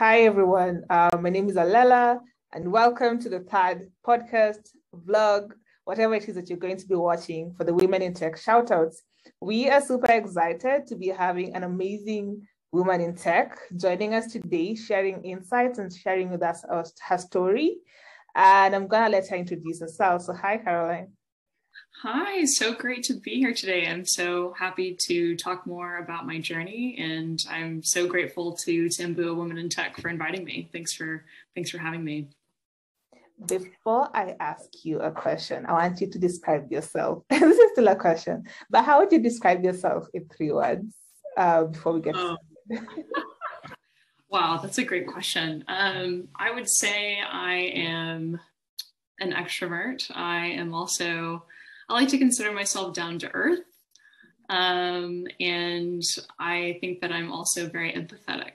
Hi, everyone. Uh, my name is Allela, and welcome to the third podcast, vlog, whatever it is that you're going to be watching for the Women in Tech Shoutouts. We are super excited to be having an amazing woman in tech joining us today, sharing insights and sharing with us her story. And I'm going to let her introduce herself. So, hi, Caroline. Hi, so great to be here today. I'm so happy to talk more about my journey, and I'm so grateful to Timbu, Women in Tech, for inviting me. Thanks for thanks for having me. Before I ask you a question, I want you to describe yourself. this is still a question, but how would you describe yourself in three words uh, before we get oh. wow, that's a great question. Um, I would say I am an extrovert. I am also I like to consider myself down to earth. Um, and I think that I'm also very empathetic.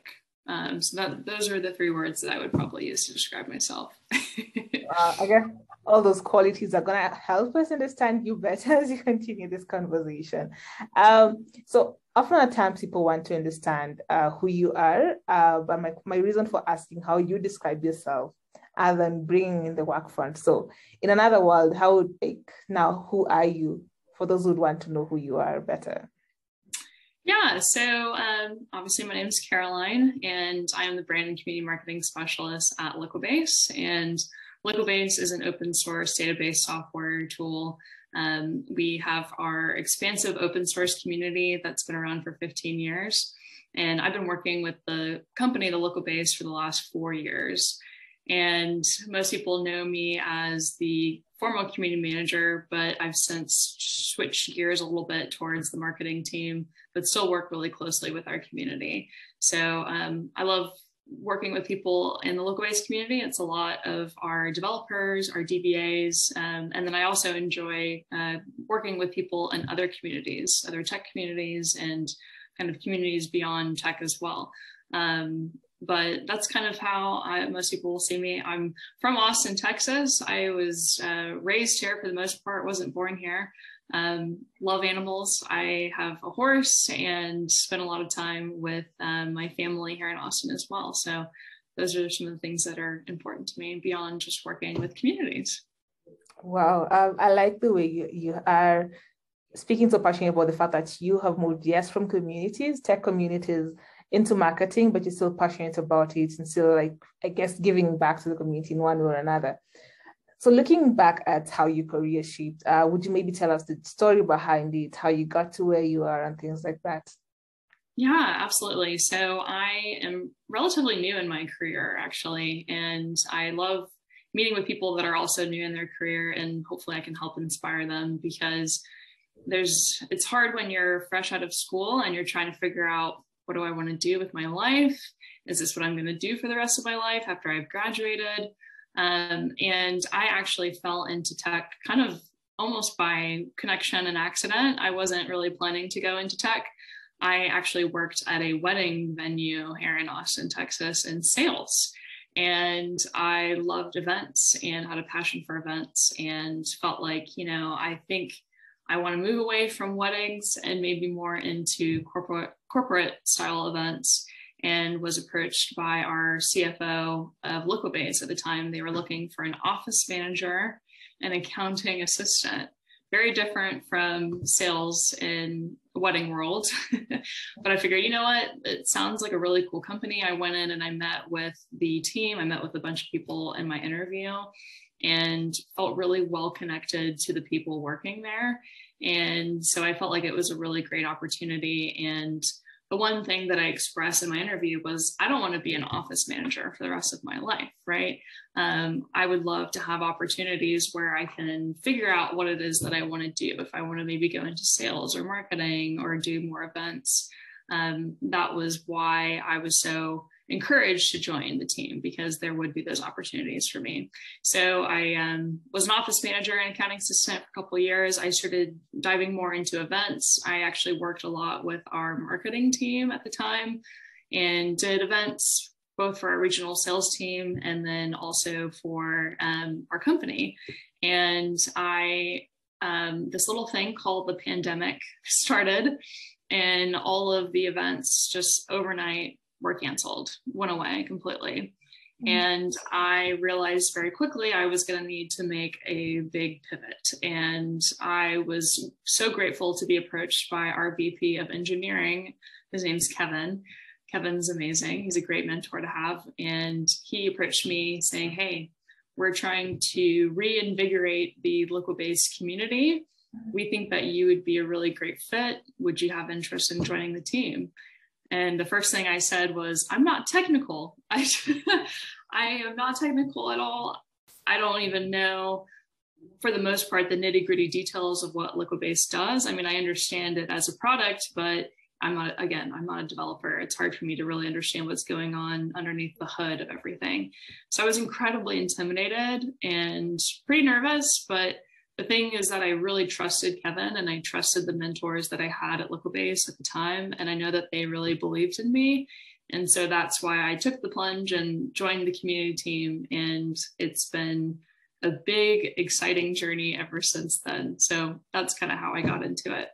Um, so that those are the three words that I would probably use to describe myself. uh, I guess all those qualities are going to help us understand you better as you continue this conversation. Um, so often at times people want to understand uh, who you are, uh, but my, my reason for asking how you describe yourself and then bringing in the work front. So in another world, how would like now who are you for those who want to know who you are better? Yeah, so um, obviously my name is Caroline, and I am the brand and community marketing specialist at Liquibase. And Liquibase is an open source database software tool. Um, we have our expansive open source community that's been around for 15 years. And I've been working with the company, the Liquibase, for the last four years. And most people know me as the formal community manager, but I've since switched gears a little bit towards the marketing team, but still work really closely with our community. So um, I love working with people in the Liquibase community. It's a lot of our developers, our DBAs, um, and then I also enjoy uh, working with people in other communities, other tech communities, and kind of communities beyond tech as well. Um, but that's kind of how I, most people will see me. I'm from Austin, Texas. I was uh, raised here for the most part, wasn't born here. Um, love animals. I have a horse and spend a lot of time with um, my family here in Austin as well. So those are some of the things that are important to me beyond just working with communities. Wow, um, I like the way you, you are speaking so passionately about the fact that you have moved, yes, from communities, tech communities, into marketing, but you're still passionate about it and still like, I guess, giving back to the community in one way or another. So looking back at how your career shaped, uh, would you maybe tell us the story behind it, how you got to where you are and things like that? Yeah, absolutely. So I am relatively new in my career, actually, and I love meeting with people that are also new in their career, and hopefully I can help inspire them because there's it's hard when you're fresh out of school and you're trying to figure out what do I want to do with my life? Is this what I'm going to do for the rest of my life after I've graduated? Um, and I actually fell into tech kind of almost by connection and accident. I wasn't really planning to go into tech. I actually worked at a wedding venue here in Austin, Texas in sales. And I loved events and had a passion for events and felt like, you know, I think I want to move away from weddings and maybe more into corporate corporate style events and was approached by our CFO of Liquibase at the time. They were looking for an office manager and accounting assistant. Very different from sales in wedding world. but I figured, you know what? It sounds like a really cool company. I went in and I met with the team. I met with a bunch of people in my interview and felt really well connected to the people working there. And so I felt like it was a really great opportunity. And the one thing that I expressed in my interview was I don't want to be an office manager for the rest of my life, right? Um, I would love to have opportunities where I can figure out what it is that I want to do. If I want to maybe go into sales or marketing or do more events, um, that was why I was so encouraged to join the team because there would be those opportunities for me. So I um, was an office manager and accounting assistant for a couple years. I started diving more into events. I actually worked a lot with our marketing team at the time and did events both for our regional sales team and then also for um, our company. And I um, this little thing called the pandemic started and all of the events just overnight were canceled, went away completely. Mm-hmm. And I realized very quickly I was going to need to make a big pivot. And I was so grateful to be approached by our VP of engineering. His name's Kevin. Kevin's amazing. He's a great mentor to have. And he approached me saying, Hey, we're trying to reinvigorate the Liquibase community. We think that you would be a really great fit. Would you have interest in joining the team? And the first thing I said was, I'm not technical. I, I am not technical at all. I don't even know, for the most part, the nitty gritty details of what Liquibase does. I mean, I understand it as a product, but I'm not, again, I'm not a developer. It's hard for me to really understand what's going on underneath the hood of everything. So I was incredibly intimidated and pretty nervous, but the thing is that I really trusted Kevin and I trusted the mentors that I had at Liquibase at the time. And I know that they really believed in me. And so that's why I took the plunge and joined the community team. And it's been a big, exciting journey ever since then. So that's kind of how I got into it.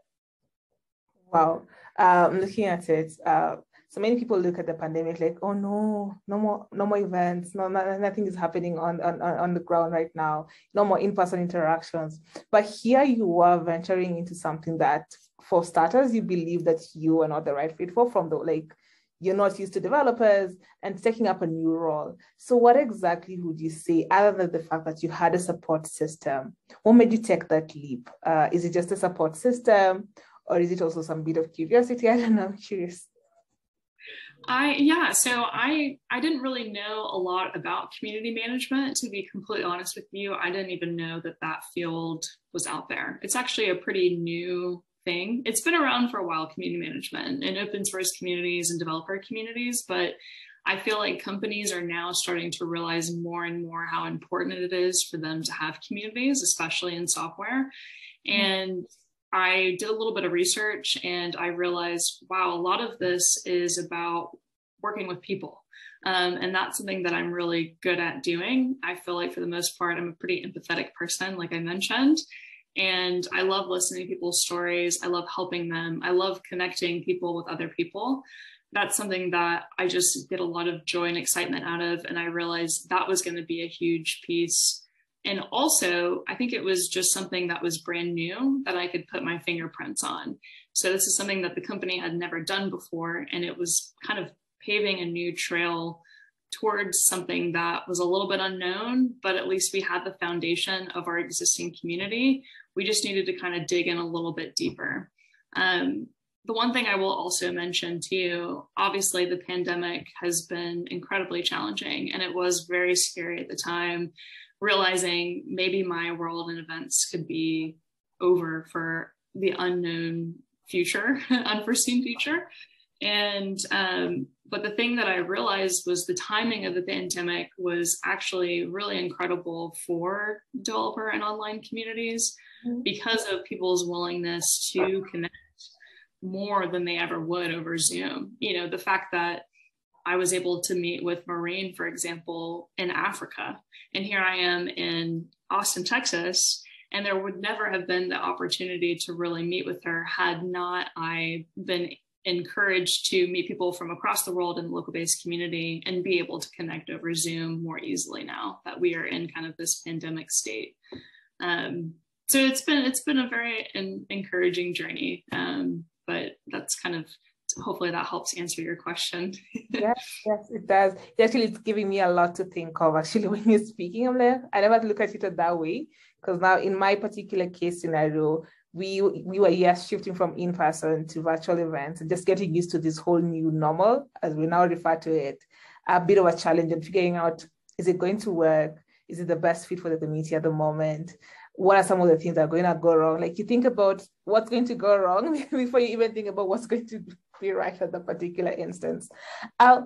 Wow. Uh, looking at it. Uh, so many people look at the pandemic like, oh no, no more, no more events, no, no nothing is happening on, on on the ground right now, no more in-person interactions. But here you are venturing into something that, for starters, you believe that you are not the right fit for from the like you're not used to developers and taking up a new role. So, what exactly would you say, other than the fact that you had a support system? What made you take that leap? Uh, is it just a support system, or is it also some bit of curiosity? I don't know. I'm curious. I yeah, so I I didn't really know a lot about community management to be completely honest with you. I didn't even know that that field was out there. It's actually a pretty new thing. It's been around for a while community management in open source communities and developer communities, but I feel like companies are now starting to realize more and more how important it is for them to have communities, especially in software. Mm-hmm. And I did a little bit of research and I realized, wow, a lot of this is about working with people. Um, and that's something that I'm really good at doing. I feel like for the most part, I'm a pretty empathetic person, like I mentioned. And I love listening to people's stories. I love helping them. I love connecting people with other people. That's something that I just get a lot of joy and excitement out of. And I realized that was going to be a huge piece and also, I think it was just something that was brand new that I could put my fingerprints on. So, this is something that the company had never done before. And it was kind of paving a new trail towards something that was a little bit unknown, but at least we had the foundation of our existing community. We just needed to kind of dig in a little bit deeper. Um, the one thing I will also mention too, obviously, the pandemic has been incredibly challenging and it was very scary at the time realizing maybe my world and events could be over for the unknown future, unforeseen future. And um, but the thing that I realized was the timing of the pandemic was actually really incredible for developer and online communities mm-hmm. because of people's willingness to connect more than they ever would over Zoom. You know, the fact that I was able to meet with Maureen, for example, in Africa. And here I am in Austin, Texas. And there would never have been the opportunity to really meet with her had not I been encouraged to meet people from across the world in the Liquibase community and be able to connect over Zoom more easily now that we are in kind of this pandemic state. Um, so it's been it's been a very encouraging journey, um, but that's kind of hopefully that helps answer your question. yes, yes, it does. Actually, it's giving me a lot to think of. Actually, when you're speaking, I'm I never look at it that way because now in my particular case scenario, we we were yes shifting from in person to virtual events and just getting used to this whole new normal, as we now refer to it. A bit of a challenge and figuring out is it going to work? Is it the best fit for the community at the moment? what are some of the things that are going to go wrong? Like you think about what's going to go wrong before you even think about what's going to be right at the particular instance. Uh,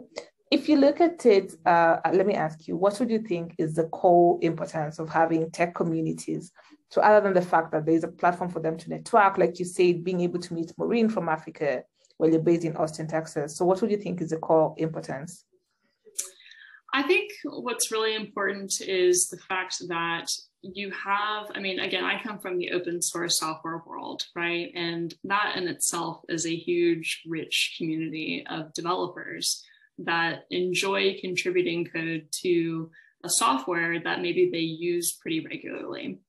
if you look at it, uh, let me ask you, what would you think is the core importance of having tech communities? So other than the fact that there is a platform for them to network, like you said, being able to meet Maureen from Africa while you're based in Austin, Texas. So what would you think is the core importance? I think what's really important is the fact that you have, I mean, again, I come from the open source software world, right? And that in itself is a huge, rich community of developers. that enjoy contributing code to a software that maybe they use pretty regularly.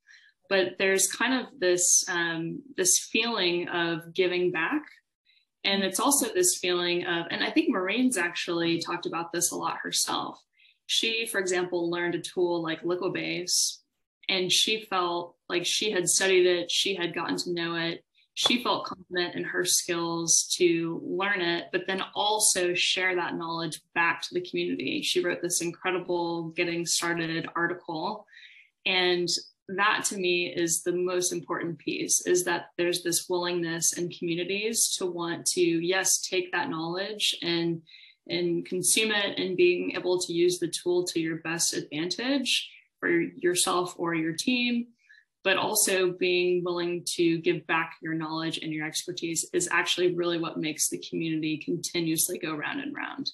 But there's kind of this um, this feeling of giving back, and it's also this feeling of, and I think Maureen's actually talked about this a lot herself. She, for example, learned a tool like Liquibase, and she felt like she had studied it, she had gotten to know it, she felt confident in her skills to learn it, but then also share that knowledge back to the community. She wrote this incredible getting started article. And that to me is the most important piece is that there's this willingness in communities to want to, yes, take that knowledge and and consume it and being able to use the tool to your best advantage for yourself or your team but also being willing to give back your knowledge and your expertise is actually really what makes the community continuously go round and round.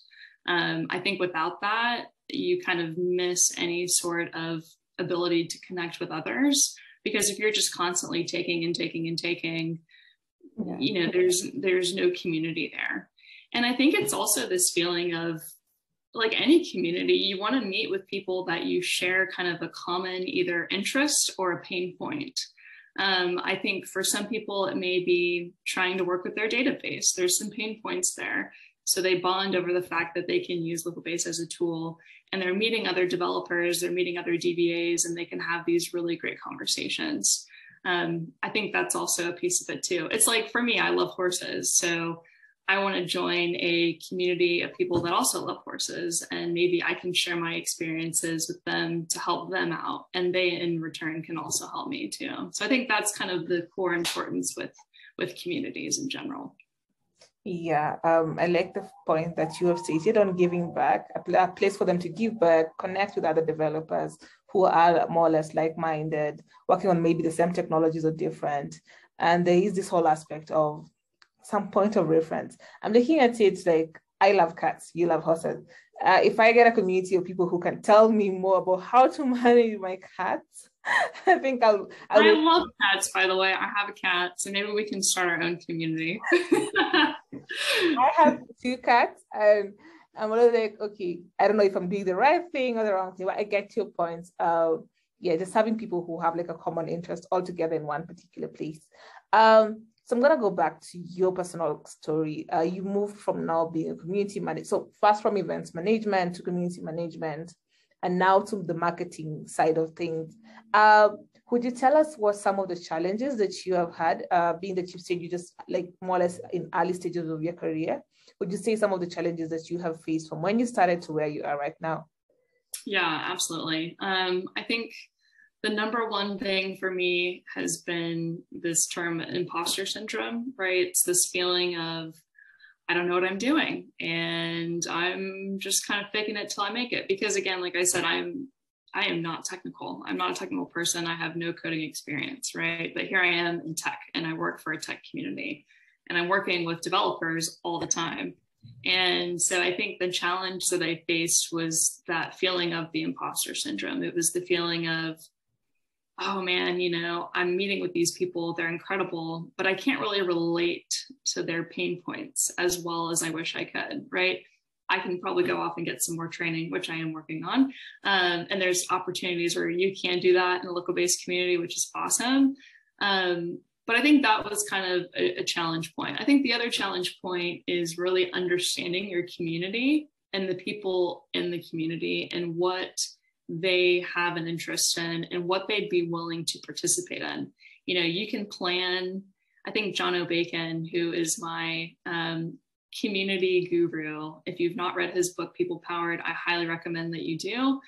Um, I think without that, you kind of miss any sort of ability to connect with others because if you're just constantly taking and taking and taking, yeah. you know, there's there's no community there. And I think it's also this feeling of like any community, you want to meet with people that you share kind of a common either interest or a pain point. Um, I think for some people, it may be trying to work with their database. There's some pain points there. So they bond over the fact that they can use Liquibase as a tool and they're meeting other developers, they're meeting other DBAs, and they can have these really great conversations. Um, I think that's also a piece of it too. It's like for me, I love horses. So I want to join a community of people that also love horses, and maybe I can share my experiences with them to help them out, and they in return can also help me too. So I think that's kind of the core importance with with communities in general. Yeah, um, I like the point that you have stated on giving back, a, a place for them to give back, connect with other developers who are more or less like-minded, working on maybe the same technologies or different. And there is this whole aspect of some point of reference. I'm looking at it like I love cats, you love horses. Uh, if I get a community of people who can tell me more about how to manage my cats, I think I'll, I'll. I love cats, by the way. I have a cat, so maybe we can start our own community. I have two cats, and I'm like, okay, I don't know if I'm doing the right thing or the wrong thing, but I get your point. Uh, yeah, just having people who have like a common interest all together in one particular place. Um, so I'm going to go back to your personal story. Uh, you moved from now being a community manager, so first from events management to community management, and now to the marketing side of things. Uh, could you tell us what some of the challenges that you have had, uh, being that you said you just like more or less in early stages of your career? Would you say some of the challenges that you have faced from when you started to where you are right now? Yeah, absolutely. Um, I think the number one thing for me has been this term imposter syndrome, right? It's this feeling of, I don't know what I'm doing. And I'm just kind of faking it till I make it. Because again, like I said, I'm I am not technical. I'm not a technical person. I have no coding experience, right? But here I am in tech and I work for a tech community and I'm working with developers all the time. And so I think the challenge that I faced was that feeling of the imposter syndrome. It was the feeling of, oh man, you know, I'm meeting with these people, they're incredible, but I can't really relate to their pain points as well as I wish I could, right? I can probably go off and get some more training, which I am working on. Um, and there's opportunities where you can do that in a Liquibase community, which is awesome. Um, but I think that was kind of a, a challenge point. I think the other challenge point is really understanding your community and the people in the community and what they have an interest in and what they'd be willing to participate in. You know, you can plan. I think Jono Bacon, who is my um, community guru, if you've not read his book, People Powered, I highly recommend that you do.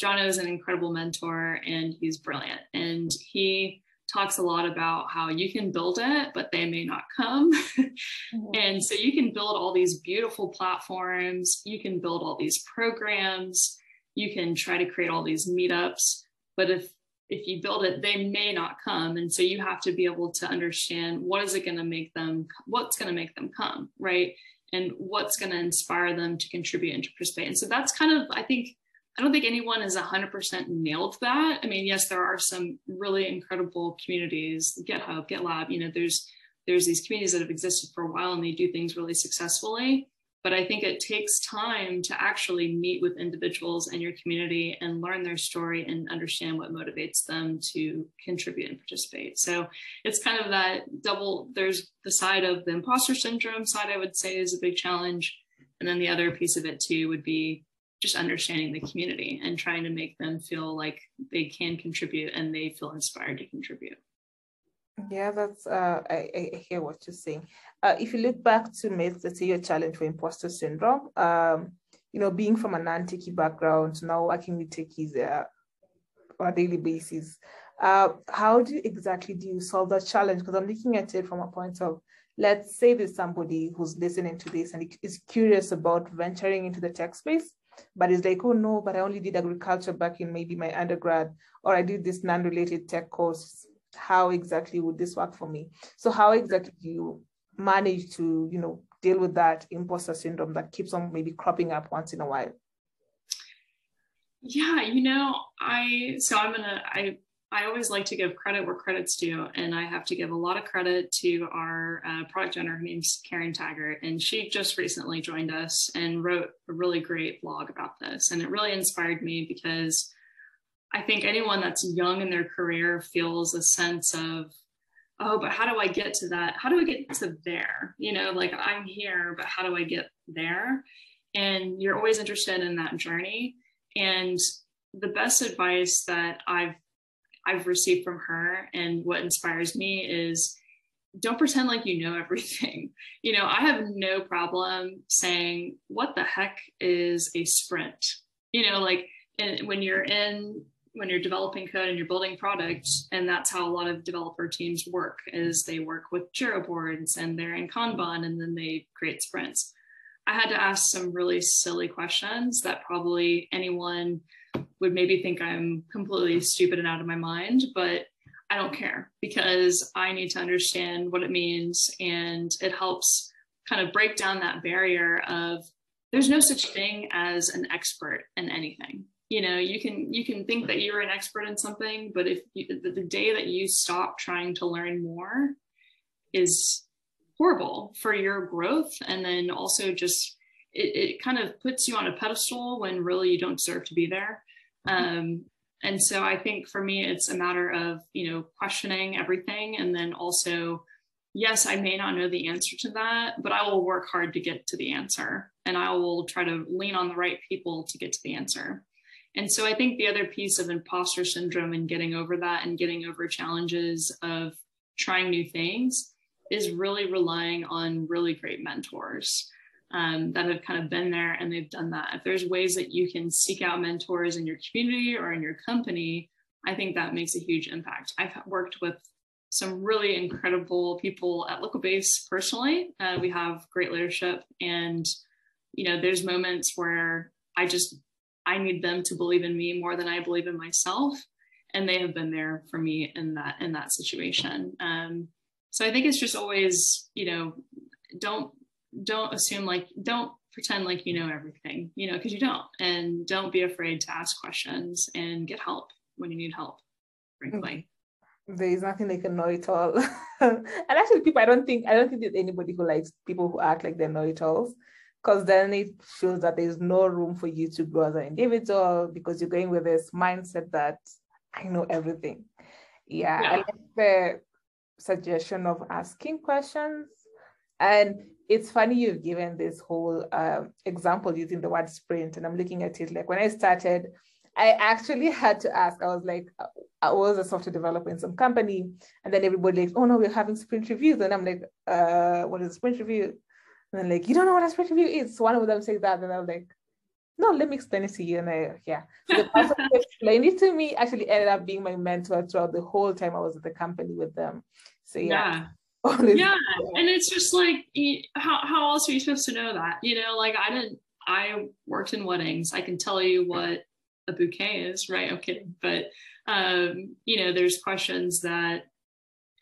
John is an incredible mentor and he's brilliant. And he talks a lot about how you can build it, but they may not come. mm-hmm. And so you can build all these beautiful platforms, you can build all these programs, you can try to create all these meetups but if if you build it they may not come. And so you have to be able to understand what is it going to make them what's going to make them come right? And what's going to inspire them to contribute and to participate. And so that's kind of i think i don't think anyone has 100% nailed that. I mean yes there are some really incredible communities github gitlab you know there's there's these communities that have existed for a while and they do things really successfully but I think it takes time to actually meet with individuals in your community and learn their story and understand what motivates them to contribute and participate. So it's kind of that double, there's the side of the imposter syndrome side, I would say is a big challenge. And then the other piece of it too would be just understanding the community and trying to make them feel like they can contribute and they feel inspired to contribute. Yeah, that's uh, I, I hear what you're saying. Uh, if you look back to myths, let's say your challenge for imposter syndrome, um, you know, being from a non-techie background, now working with techies uh, on a daily basis, uh, how do you, exactly do you solve that challenge? Because I'm looking at it from a point of, let's say there's somebody who's listening to this and is curious about venturing into the tech space, but it's like, oh no, but I only did agriculture back in maybe my undergrad, or I did this non-related tech course. How exactly would this work for me? So how exactly do you manage to, you know, deal with that imposter syndrome that keeps on maybe cropping up once in a while? Yeah, you know, I so I'm gonna I I always like to give credit where credit's due, and I have to give a lot of credit to our uh, product owner. Her name's Karen Taggart, and she just recently joined us and wrote a really great blog about this. And it really inspired me because I think anyone that's young in their career feels a sense of, oh, but how do I get to that? How do I get to there? You know, like I'm here, but how do I get there? And you're always interested in that journey. And the best advice that I've I've received from her and what inspires me is don't pretend like you know everything. You know, I have no problem saying, what the heck is a sprint? You know, like when you're in, when you're developing code and you're building products, and that's how a lot of developer teams work, is they work with Jira boards and they're in Kanban and then they create sprints. I had to ask some really silly questions that probably anyone would maybe think I'm completely stupid and out of my mind, but I don't care because I need to understand what it means and it helps kind of break down that barrier of there's no such thing as an expert in anything. You know, you can you can think that you're an expert in something, but if you, the, the day that you stop trying to learn more is horrible for your growth and then also just it, it kind of puts you on a pedestal when really you don't deserve to be there um, and so I think for me, it's a matter of, you know, questioning everything. And then also, yes, I may not know the answer to that, but I will work hard to get to the answer. And I will try to lean on the right people to get to the answer. And so I think the other piece of imposter syndrome and getting over that and getting over challenges of trying new things is really relying on really great mentors um, that have kind of been there and they've done that. If there's ways that you can seek out mentors in your community or in your company, I think that makes a huge impact. I've worked with some really incredible people at Liquibase personally. Uh, we have great leadership, and you know, there's moments where I just I need them to believe in me more than I believe in myself, and they have been there for me in that in that situation. Um, so I think it's just always you know don't don't assume like don't pretend like you know everything you know because you don't. And don't be afraid to ask questions and get help when you need help frankly. There is nothing they can know-it-all and actually people i don't think i don't think there's anybody who likes people who act like they're know-it-alls because then it shows that there's no room for you to grow as an individual because you're going with this mindset that i know everything yeah, yeah. i like the suggestion of asking questions and it's funny you've given this whole uh, example using the word sprint, and I'm looking at it like when I started, I actually had to ask. I was like, uh, I was a software developer in some company, and then everybody like, oh no, we're having sprint reviews, and I'm like, uh, what is a sprint review? And then like, you don't know what a sprint review is. So one of them said that, and I was like, no, let me explain it to you. And I, yeah, so the person who explained it to me actually ended up being my mentor throughout the whole time I was at the company with them. So yeah. yeah yeah and it's just like how, how else are you supposed to know that you know like i didn't i worked in weddings i can tell you what a bouquet is right i'm kidding but um you know there's questions that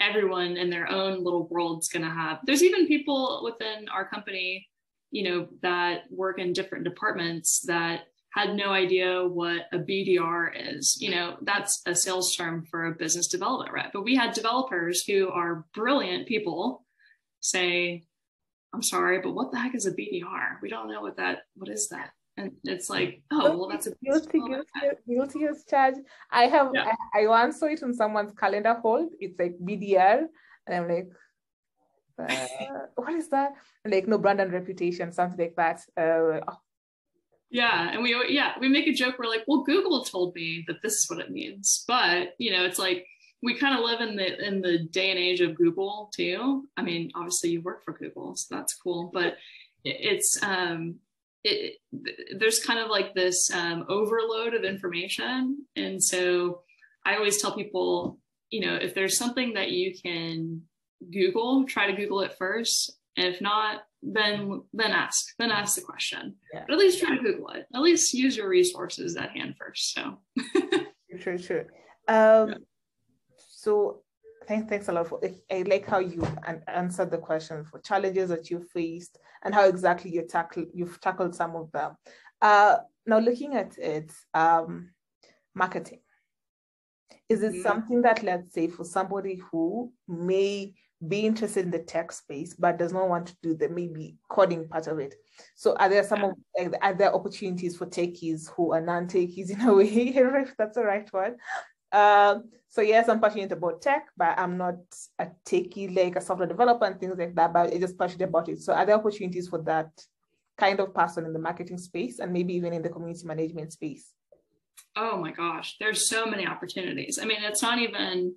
everyone in their own little world's going to have there's even people within our company you know that work in different departments that had no idea what a BDR is. You know, that's a sales term for a business development rep. But we had developers who are brilliant people say, I'm sorry, but what the heck is a BDR? We don't know what that, what is that? And it's like, oh, well, that's a guilty, guilty, guilty as charged. I have, yeah. I, I, once saw it on someone's calendar hold. It's like BDR. And I'm like, uh, what is that? Like, no brand and reputation, something like that. Uh, oh. Yeah, and we yeah we make a joke. We're like, well, Google told me that this is what it means, but you know, it's like we kind of live in the in the day and age of Google too. I mean, obviously you work for Google, so that's cool, but it's um it, there's kind of like this um, overload of information, and so I always tell people, you know, if there's something that you can Google, try to Google it first. And if not, then then ask, then ask the question. Yeah. But at least try to Google it. At least use your resources at hand first. So true, true. Um, yeah. So thanks, thanks a lot for. I like how you answered the question for challenges that you faced and how exactly you tackle you've tackled some of them. Uh, now looking at it, um, marketing. Is it mm-hmm. something that, let's say, for somebody who may be interested in the tech space but does not want to do the maybe coding part of it so are there some of are there opportunities for techies who are non-techies in a way if that's the right word um, so yes i'm passionate about tech but i'm not a techie like a software developer and things like that but i just passionate about it so are there opportunities for that kind of person in the marketing space and maybe even in the community management space oh my gosh there's so many opportunities i mean it's not even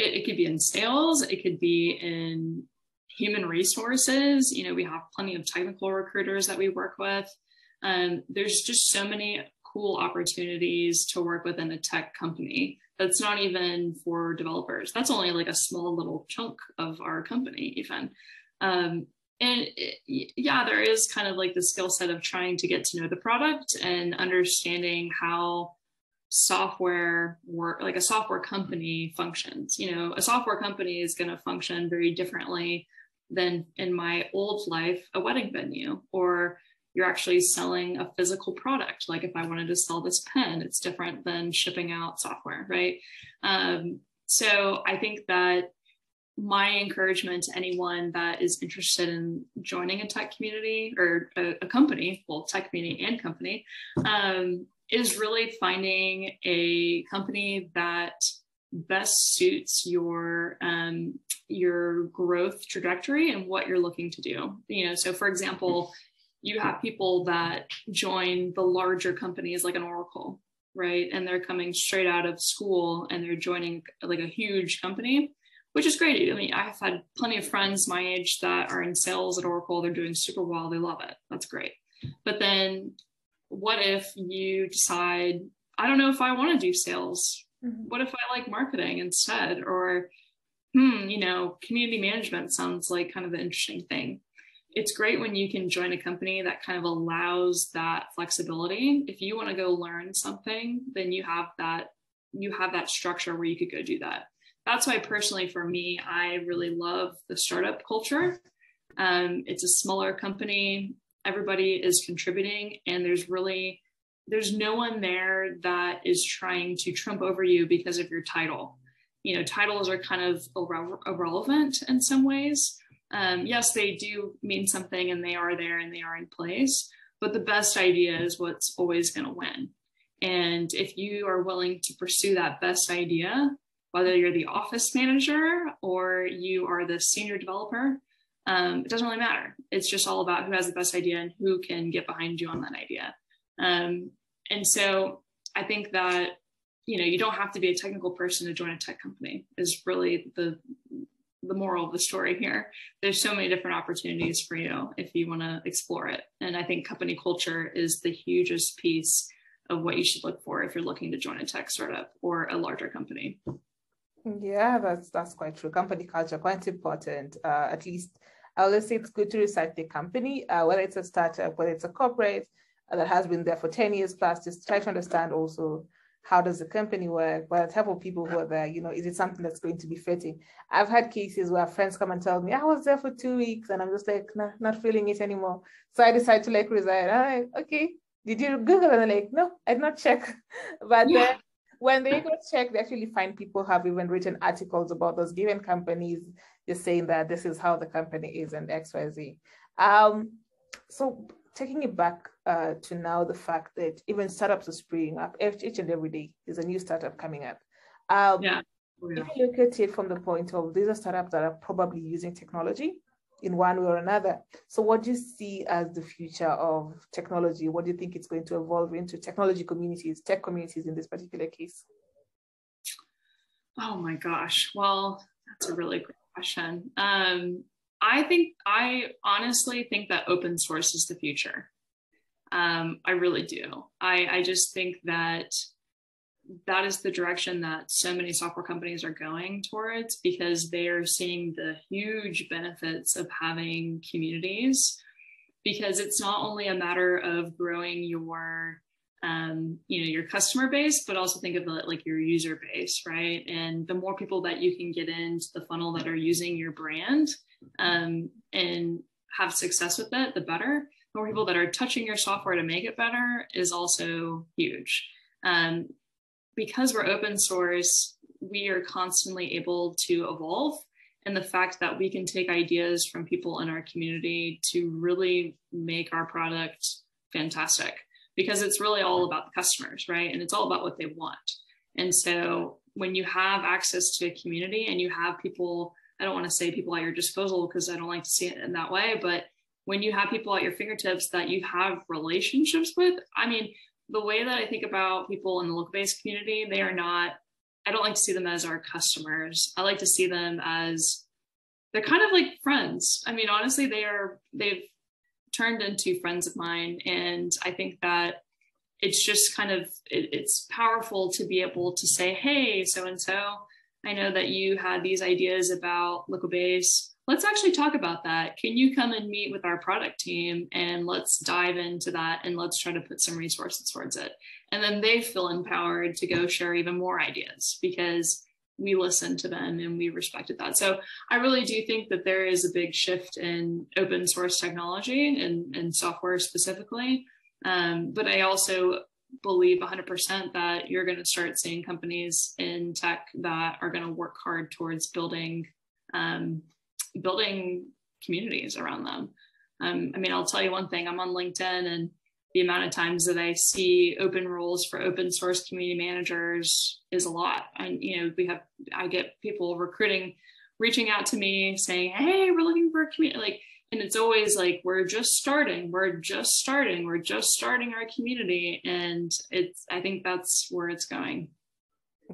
it, it could be in sales, it could be in human resources. You know, we have plenty of technical recruiters that we work with. Um, there's just so many cool opportunities to work within a tech company that's not even for developers. That's only like a small little chunk of our company, even. Um, and it, yeah, there is kind of like the skill set of trying to get to know the product and understanding how software work like a software company functions you know a software company is going to function very differently than in my old life a wedding venue or you're actually selling a physical product like if i wanted to sell this pen it's different than shipping out software right um, so i think that my encouragement to anyone that is interested in joining a tech community or a, a company well tech community and company um, is really finding a company that best suits your um, your growth trajectory and what you're looking to do. You know, so for example, you have people that join the larger companies like an Oracle, right? And they're coming straight out of school and they're joining like a huge company, which is great. I mean, I've had plenty of friends my age that are in sales at Oracle. They're doing super well. They love it. That's great. But then what if you decide, I don't know if I want to do sales? Mm-hmm. What if I like marketing instead? Or, hmm, you know, community management sounds like kind of an interesting thing. It's great when you can join a company that kind of allows that flexibility. If you want to go learn something, then you have that you have that structure where you could go do that. That's why personally for me, I really love the startup culture. Um, it's a smaller company everybody is contributing and there's really there's no one there that is trying to trump over you because of your title you know titles are kind of irre- irrelevant in some ways um, yes they do mean something and they are there and they are in place but the best idea is what's always going to win and if you are willing to pursue that best idea whether you're the office manager or you are the senior developer um, it doesn't really matter. It's just all about who has the best idea and who can get behind you on that idea. Um, and so I think that you know you don't have to be a technical person to join a tech company is really the the moral of the story here. There's so many different opportunities for you if you want to explore it. And I think company culture is the hugest piece of what you should look for if you're looking to join a tech startup or a larger company. Yeah, that's that's quite true. Company culture quite important. Uh, at least I always say it's good to research the company, uh, whether it's a startup, whether it's a corporate uh, that has been there for 10 years plus, just try to understand also how does the company work, what type of people who are there, you know, is it something that's going to be fitting? I've had cases where friends come and tell me, I was there for two weeks and I'm just like, nah, not feeling it anymore. So I decided to like resign. I'm like, okay, did you Google? And I'm like, no, I did not check. But yeah. then when they go check, they actually find people have even written articles about those given companies just saying that this is how the company is and XYZ. Um, so taking it back uh, to now the fact that even startups are springing up. Each and every day there's a new startup coming up. Um, yeah. Oh, yeah. if you look at it from the point of these are startups that are probably using technology in one way or another. So what do you see as the future of technology? What do you think it's going to evolve into technology communities tech communities in this particular case? Oh my gosh. Well that's a really great question. Um, I think I honestly think that open source is the future. Um, I really do. I, I just think that that is the direction that so many software companies are going towards because they are seeing the huge benefits of having communities because it's not only a matter of growing your um, you know your customer base but also think of it like your user base right and the more people that you can get into the funnel that are using your brand um, and have success with it, the better. More people that are touching your software to make it better is also huge. Um, because we're open source, we are constantly able to evolve. And the fact that we can take ideas from people in our community to really make our product fantastic because it's really all about the customers, right? And it's all about what they want. And so when you have access to a community and you have people I don't want to say people at your disposal because I don't like to see it in that way, but when you have people at your fingertips that you have relationships with, I mean, the way that I think about people in the Liquibase community, they are not, I don't like to see them as our customers. I like to see them as they're kind of like friends. I mean, honestly, they are, they've turned into friends of mine. And I think that it's just kind of, it, it's powerful to be able to say, hey, so and so, I know that you had these ideas about Liquibase. Let's actually talk about that. Can you come and meet with our product team and let's dive into that and let's try to put some resources towards it. And then they feel empowered to go share even more ideas because we listened to them and we respected that. So I really do think that there is a big shift in open source technology and, and software specifically. Um, but I also believe 100% that you're going to start seeing companies in tech that are going to work hard towards building um, building communities around them. Um, I mean, I'll tell you one thing. I'm on LinkedIn, and the amount of times that I see open roles for open source community managers is a lot. And you know, we have I get people recruiting, reaching out to me saying, "Hey, we're looking for a community." Like and it's always like we're just starting we're just starting we're just starting our community. And it's i think that's where it's going.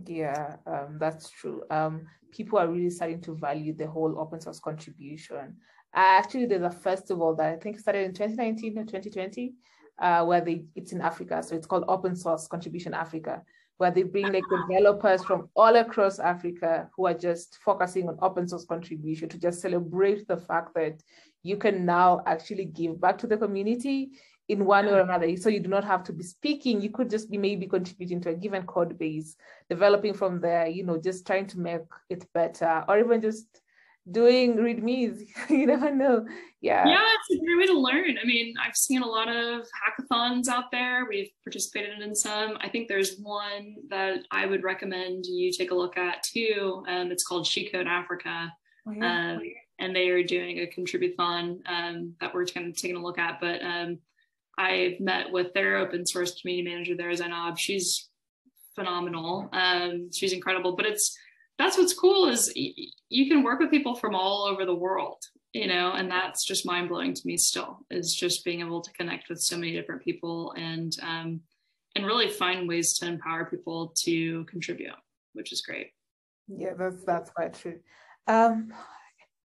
Yeah um, that's true. Um, people are really starting to value the whole open source contribution. Uh, actually there's a festival that i think started in 2019 or 2020 uh, where they it's in africa. So it's called open source contribution africa where they bring like developers from all across Africa who are just focusing on open source contribution to just celebrate the fact that you can now actually give back to the community in one way or another. So you do not have to be speaking. You could just be maybe contributing to a given code base, developing from there, you know, just trying to make it better, or even just doing readmes. you never know. Yeah. Yeah, it's a great way to learn. I mean, I've seen a lot of hackathons out there. We've participated in some. I think there's one that I would recommend you take a look at too. Um, it's called She Code Africa. Oh, yeah. um, and they are doing a contributhon um, that we're kind of taking a look at. But um, I've met with their open source community manager there, Zainab. She's phenomenal. Um, she's incredible. But it's that's what's cool is you can work with people from all over the world you know and that's just mind blowing to me still is just being able to connect with so many different people and um, and really find ways to empower people to contribute which is great yeah that's that's quite true um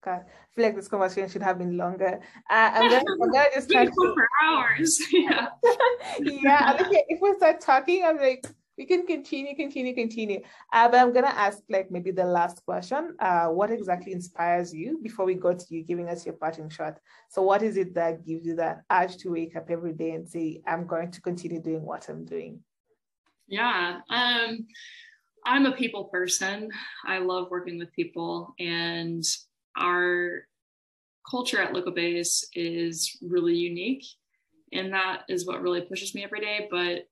God, I feel like this conversation should have been longer. Uh, I'm gonna, I'm gonna just to... for hours. Yeah, yeah. if we start talking, I'm like, we can continue, continue, continue. Uh, but I'm gonna ask like maybe the last question. Uh, what exactly inspires you before we go to you giving us your parting shot? So what is it that gives you that urge to wake up every day and say, I'm going to continue doing what I'm doing? Yeah. Um, I'm a people person. I love working with people and our culture at Liquibase is really unique. And that is what really pushes me every day. But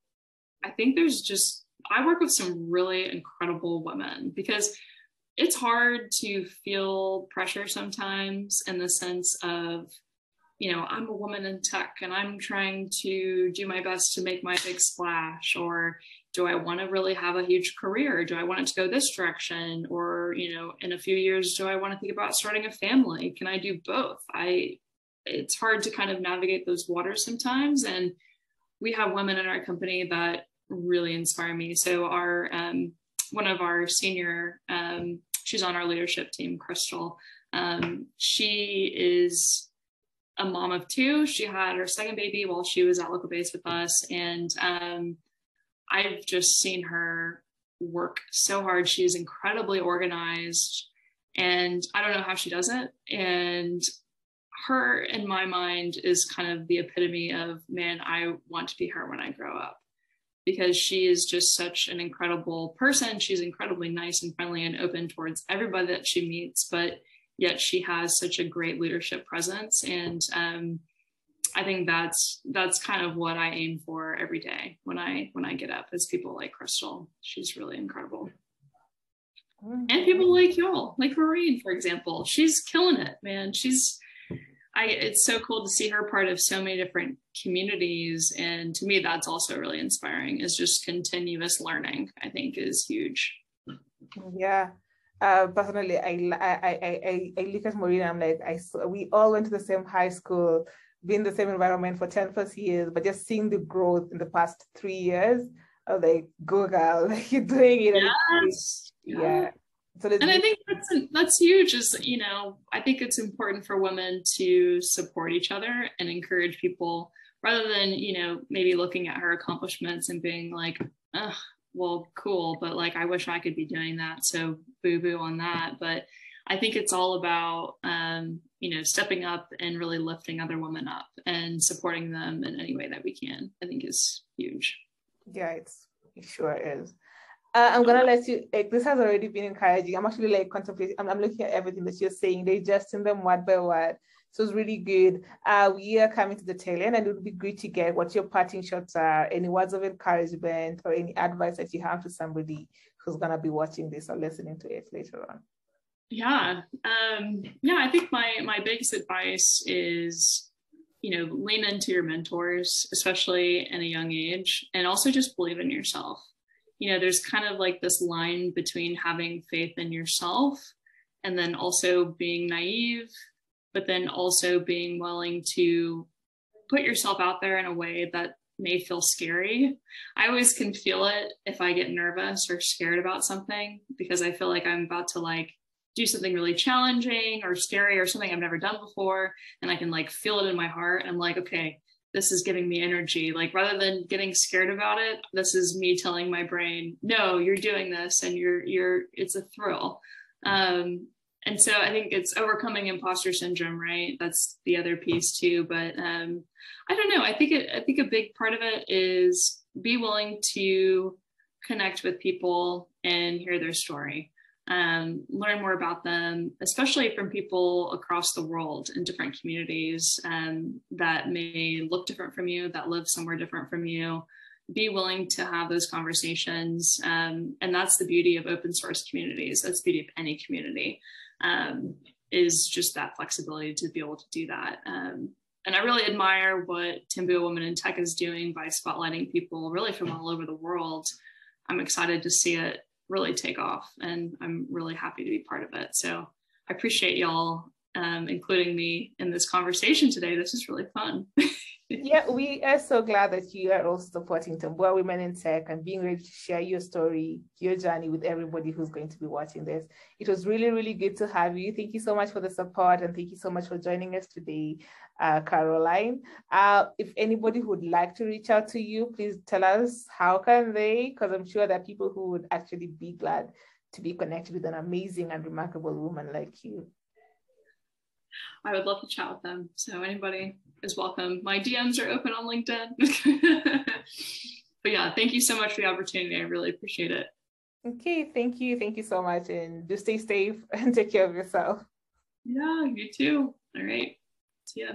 I think there's just, I work with some really incredible women because it's hard to feel pressure sometimes in the sense of you know i'm a woman in tech and i'm trying to do my best to make my big splash or do i want to really have a huge career? Do i want it to go this direction? Or you know in a few years do i want to think about starting a family? Can i do both? I it's hard to kind of navigate those waters sometimes. And we have women in our company that really inspire me. So our um, one of our senior um, she's on our leadership team crystal. Um, she is a mom of two. She had her second baby while she was at Liquibase with us. And um, I've just seen her work so hard. She is incredibly organized. And I don't know how she does it. And her, in my mind, is kind of the epitome of man, I want to be her when I grow up because she is just such an incredible person. She's incredibly nice and friendly and open towards everybody that she meets. But yet she has such a great leadership presence and um, i think that's that's kind of what i aim for every day when i when i get up is people like crystal. She's really incredible. And people like y'all like Maureen, for example. She's killing it man. She's I, it's so cool to see her part of so many different communities. And to me that's also really inspiring is just continuous learning i think is huge. Yeah. Uh, personally, I, I, I, I, I look at Marina, I'm like, I, we all went to the same high school, been in the same environment for 10 plus years, but just seeing the growth in the past three years, I was like, go girl, like you're doing it. Yes. Yeah. yeah. So and I think that's that's huge. Is you know, I think it's important for women to support each other and encourage people rather than you know maybe looking at her accomplishments and being like, oh, well, cool, but like I wish I could be doing that. So boo boo on that. But I think it's all about, um, you know, stepping up and really lifting other women up and supporting them in any way that we can. I think is huge. Yeah, it's it sure is. Uh, I'm gonna let you. Like, this has already been encouraging. I'm actually like contemplating. I'm, I'm looking at everything that you're saying. In them word by word. So it's really good. Uh, we are coming to the tail end, and it would be great to get what your parting shots are, any words of encouragement, or any advice that you have to somebody who's gonna be watching this or listening to it later on. Yeah, um, yeah. I think my my biggest advice is, you know, lean into your mentors, especially in a young age, and also just believe in yourself. You know, there's kind of like this line between having faith in yourself and then also being naive but then also being willing to put yourself out there in a way that may feel scary. I always can feel it if I get nervous or scared about something because I feel like I'm about to like do something really challenging or scary or something I've never done before. And I can like feel it in my heart. I'm like, okay, this is giving me energy. Like rather than getting scared about it, this is me telling my brain, no, you're doing this and you're, you're, it's a thrill. Um, and so I think it's overcoming imposter syndrome, right? That's the other piece too. But um, I don't know. I think it, I think a big part of it is be willing to connect with people and hear their story. Um, learn more about them, especially from people across the world in different communities um, that may look different from you, that live somewhere different from you. Be willing to have those conversations. Um, and that's the beauty of open source communities. That's the beauty of any community um, is just that flexibility to be able to do that. Um, and I really admire what Tambua Women in Tech is doing by spotlighting people really from all over the world. I'm excited to see it really take off, and I'm really happy to be part of it. So I appreciate y'all um, including me in this conversation today. This is really fun. yeah, we are so glad that you are also supporting Tambua Women in Tech and being ready to share your story, your journey with everybody who's going to be watching this. It was really, really good to have you. Thank you so much for the support and thank you so much for joining us today, uh, Caroline. Uh, if anybody would like to reach out to you, please tell us how can they, because I'm sure are people who would actually be glad to be connected with an amazing and remarkable woman like you. I would love to chat with them. So anybody is welcome. My DMs are open on LinkedIn. but yeah, thank you so much for the opportunity. I really appreciate it. Okay, thank you. Thank you so much. And do stay safe and take care of yourself. Yeah, you too. All right. See ya.